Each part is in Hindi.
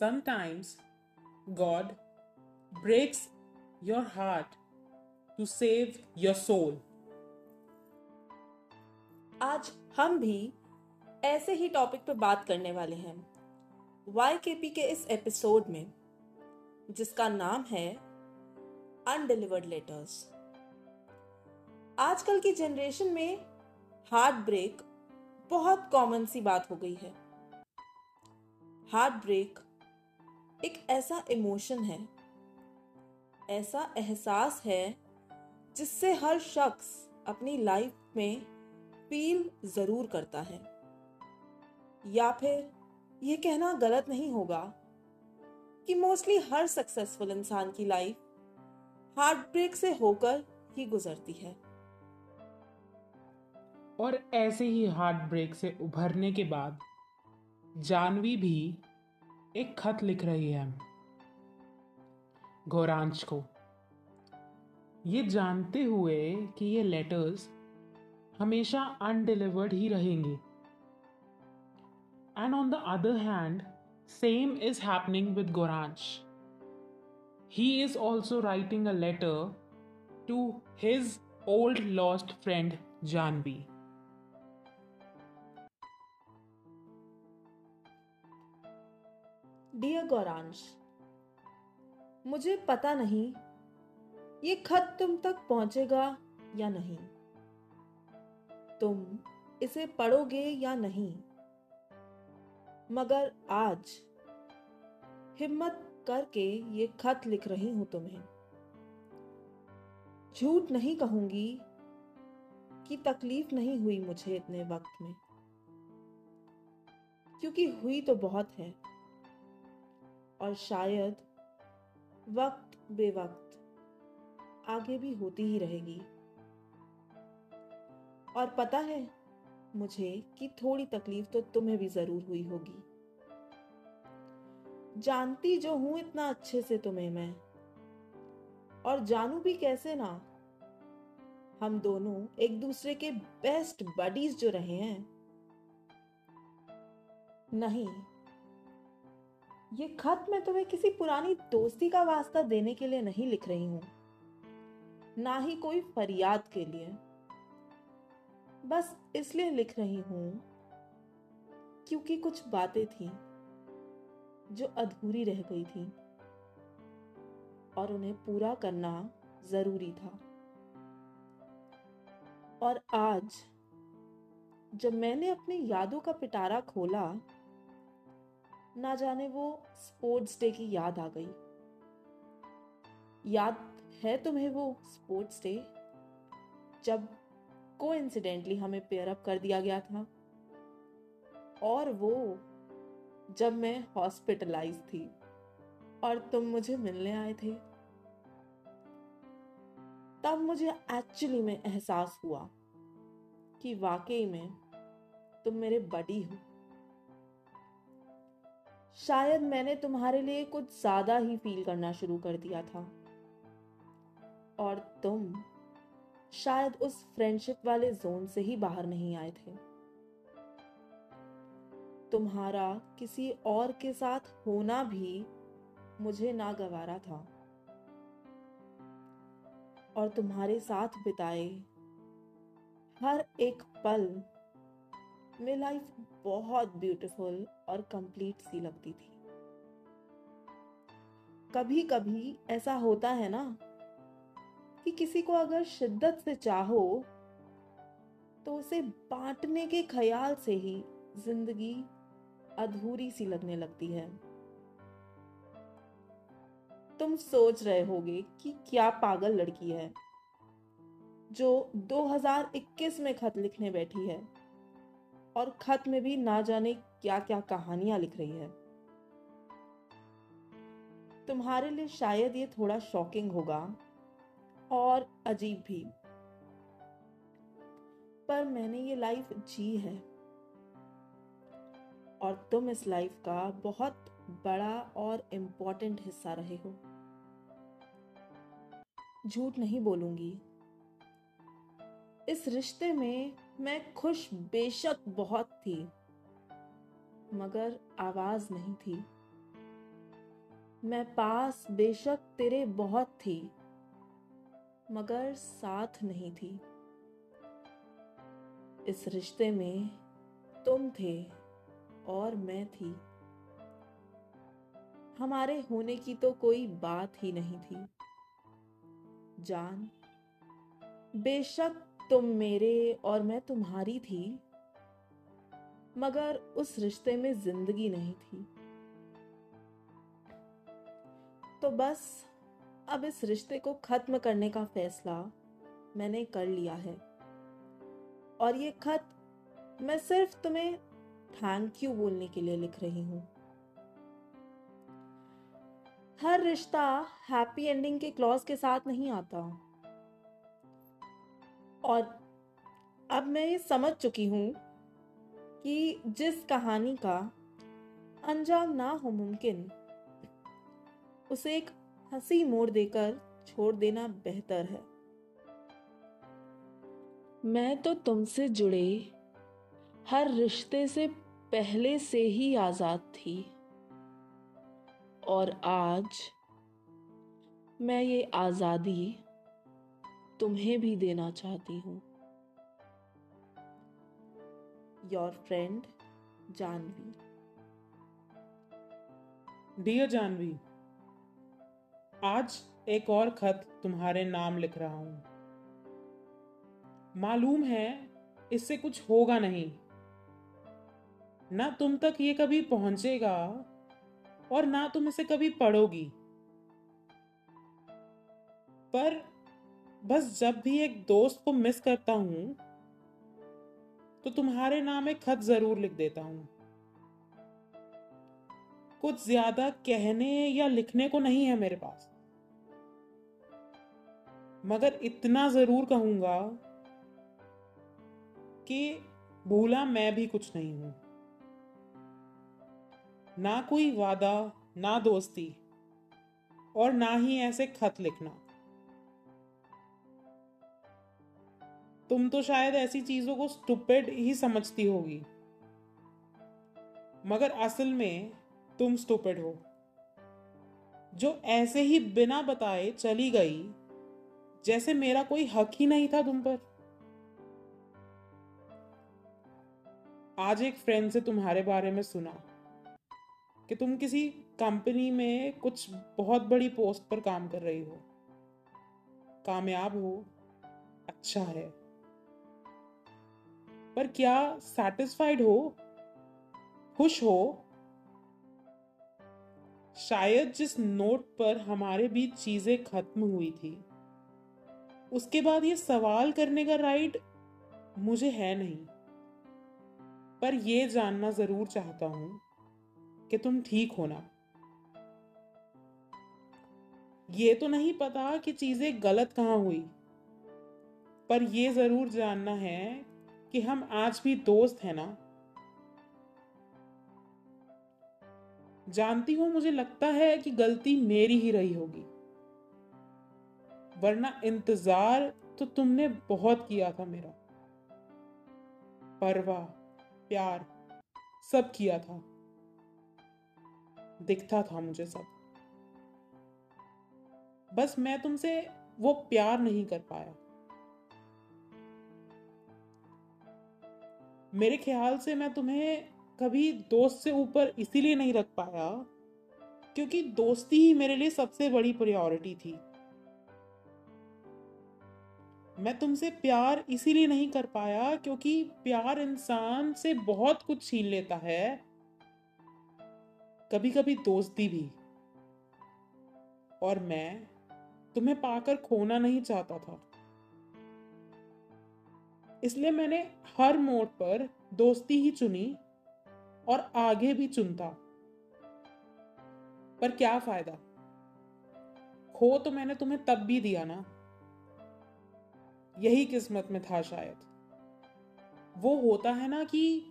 Sometimes God breaks your heart to save your soul. आज हम भी ऐसे ही टॉपिक पर बात करने वाले हैं। वाई के के इस एपिसोड में, जिसका नाम है अनडिलीवर्ड लेटर्स आजकल की जनरेशन में हार्ट ब्रेक बहुत कॉमन सी बात हो गई है। हार्ट ब्रेक एक ऐसा इमोशन है, ऐसा एहसास है, जिससे हर शख्स अपनी लाइफ में फील ज़रूर करता है। या फिर यह कहना गलत नहीं होगा कि मोस्टली हर सक्सेसफुल इंसान की लाइफ हार्ट ब्रेक से होकर ही गुजरती है। और ऐसे ही हार्ट ब्रेक से उभरने के बाद जानवी भी एक खत लिख रही है। गौरांश को। ये जानते हुए कि ये लेटर्स हमेशा अनडिलीवर्ड ही रहेंगे। And on the other hand same is happening with Gauransh he is also writing a letter to his old lost friend Janhvi dear Gauransh मुझे पता नहीं ये खत तुम तक पहुंचेगा या नहीं। तुम इसे पढ़ोगे या नहीं। मगर आज हिम्मत करके ये खत लिख रही हूँ तुम्हें। झूठ नहीं कहूँगी कि तकलीफ़ नहीं हुई मुझे इतने वक्त में। क्योंकि हुई तो बहुत है। और शायद वक्त बेवक्त आगे भी होती ही रहेगी। और पता है मुझे कि थोड़ी तकलीफ़ तो तुम्हें भी ज़रूर हुई होगी। जानती जो हूँ इतना अच्छे से तुम्हें मैं। और जानू भी कैसे ना? हम दोनों एक दूसरे के बेस्ट बडीज जो रहे हैं। नहीं ये खत मैं तुम्हें किसी पुरानी दोस्ती का वास्ता देने के लिए नहीं लिख रही हूँ। ना ही कोई फरियाद के लिए। बस इसलिए लिख रही हूँ क्योंकि कुछ बातें थी जो अधूरी रह गई थी और उन्हें पूरा करना ज़रूरी था। और आज जब मैंने अपनी यादों का पिटारा खोला ना जाने वो स्पोर्ट्स डे की याद आ गई। याद है तुम्हें वो स्पोर्ट्स डे जब को इंसिडेंटली हमें पेयरअप कर दिया गया था। और वो जब मैं हॉस्पिटलाइज थी और तुम मुझे मिलने आए थे। तब मुझे एक्चुअली में एहसास हुआ कि वाकई में तुम मेरे बडी हो। शायद मैंने तुम्हारे लिए कुछ ज़्यादा ही फील करना शुरू कर दिया था। और तुम शायद उस फ्रेंडशिप वाले जोन से ही बाहर नहीं आए थे। तुम्हारा किसी और के साथ होना भी मुझे ना नागवारा था। और तुम्हारे साथ बिताए हर एक पल में लाइफ बहुत ब्यूटीफुल और कंप्लीट सी लगती थी। कभी कभी ऐसा होता है ना कि किसी को अगर शिद्दत से चाहो तो उसे बांटने के ख्याल से ही ज़िंदगी अधूरी सी लगने लगती है। तुम सोच रहे होगे कि क्या पागल लड़की है, जो 2021 में खत लिखने बैठी है। और खत में भी ना जाने क्या क्या कहानियाँ लिख रही है। तुम्हारे लिए शायद ये थोड़ा शॉकिंग होगा और अजीब भी। पर मैंने ये लाइफ जी है। और तुम इस लाइफ का बहुत बड़ा और इम्पोर्टेंट हिस्सा रहे हो। झूठ नहीं बोलूँगी। इस रिश्ते में मैं खुश बेशक बहुत थी, मगर आवाज़ नहीं थी। मैं पास बेशक तेरे बहुत थी, मगर साथ नहीं थी। इस रिश्ते में तुम थे और मैं थी। हमारे होने की तो कोई बात ही नहीं थी। जान, बेशक तुम मेरे और मैं तुम्हारी थी, मगर उस रिश्ते में ज़िंदगी नहीं थी। तो बस, अब इस रिश्ते को खत्म करने का फैसला मैंने कर लिया है। और ये खत मैं सिर्फ़ तुम्हें थैंक यू बोलने के लिए लिख रही हूँ। हर रिश्ता हैप्पी एंडिंग के क्लॉज के साथ नहीं आता। और अब मैं समझ चुकी हूँ कि जिस कहानी का अंजाम ना हो मुमकिन, उसे एक हँसी मोड़ देकर छोड़ देना बेहतर है। मैं तो तुमसे जुड़े हर रिश्ते से पहले से ही आज़ाद थी और आज मैं ये आज़ादी तुम्हें भी देना चाहती हूँ। Your friend Janvi dear Janvi आज एक और खत तुम्हारे नाम लिख रहा हूँ। मालूम है, इससे कुछ होगा नहीं। ना तुम तक ये कभी पहुंचेगा, और ना तुम इसे कभी पढ़ोगी। पर बस जब भी एक दोस्त को मिस करता हूँ तो तुम्हारे नाम एक खत ज़रूर लिख देता हूँ। कुछ ज़्यादा कहने या लिखने को नहीं है मेरे पास। मगर इतना ज़रूर कहूँगा कि भूला मैं भी कुछ नहीं हूँ। ना कोई वादा, ना दोस्ती, और ना ही ऐसे खत लिखना। तुम तो शायद ऐसी चीज़ों को स्टुपिड ही समझती होगी। मगर असल में तुम स्टुपिड हो। जो ऐसे ही बिना बताए चली गई, जैसे मेरा कोई हक ही नहीं था तुम पर। आज एक फ्रेंड से तुम्हारे बारे में सुना कि तुम किसी कंपनी में कुछ बहुत बड़ी पोस्ट पर काम कर रही हो। कामयाब हो अच्छा है। पर क्या सेटिस्फाइड हो, खुश हो? शायद जिस नोट पर हमारे बीच चीज़ें खत्म हुई थी, उसके बाद ये सवाल करने का राइट मुझे है नहीं। पर यह जानना ज़रूर चाहता हूँ कि तुम ठीक हो ना। ये तो नहीं पता कि चीज़ें गलत कहाँ हुई, पर यह ज़रूर जानना है कि हम आज भी दोस्त हैं ना? जानती हूँ, मुझे लगता है कि गलती मेरी ही रही होगी। वरना इंतज़ार तो तुमने बहुत किया था मेरा। परवाह प्यार, सब किया था। दिखता था मुझे सब। बस मैं तुमसे वो प्यार नहीं कर पाया। मेरे ख्याल से मैं तुम्हें कभी दोस्त से ऊपर इसीलिए नहीं रख पाया क्योंकि दोस्ती ही मेरे लिए सबसे बड़ी प्रायोरिटी थी। मैं तुमसे प्यार इसीलिए नहीं कर पाया क्योंकि प्यार इंसान से बहुत कुछ छीन लेता है कभी कभी दोस्ती भी। और मैं तुम्हें पाकर खोना नहीं चाहता था। इसलिए मैंने हर मोड़ पर दोस्ती ही चुनी और आगे भी चुनता। पर क्या फ़ायदा? खो तो मैंने तुम्हें तब भी दिया ना। यही किस्मत में था शायद। वो होता है ना कि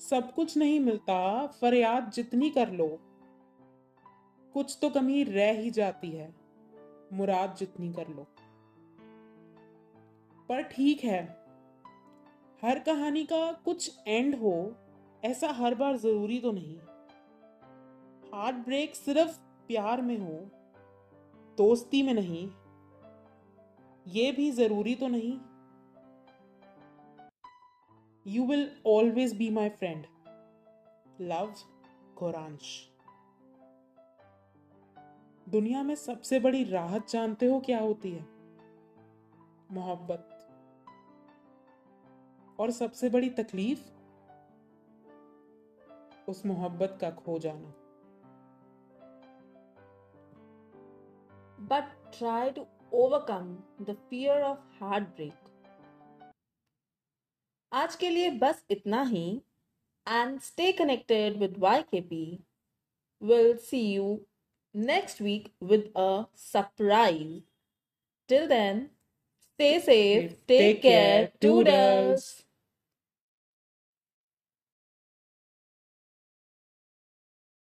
सब कुछ नहीं मिलता, फरियाद जितनी कर लो, कुछ तो कमी रह ही जाती है, मुराद जितनी कर लो। पर ठीक है हर कहानी का कुछ एंड हो, ऐसा हर बार ज़रूरी तो नहीं। हार्ट ब्रेक सिर्फ़ प्यार में हो, दोस्ती में नहीं, ये भी ज़रूरी तो नहीं। You will always be my friend love Gauransh दुनिया में सबसे बड़ी राहत जानते हो क्या होती है? मोहब्बत। और सबसे बड़ी तकलीफ़ उस मोहब्बत का खो जाना। But try to overcome the fear of heart break आज के लिए बस इतना ही and stay connected with Y K P will see you next week with a surprise till then stay safe, take, care, toodles.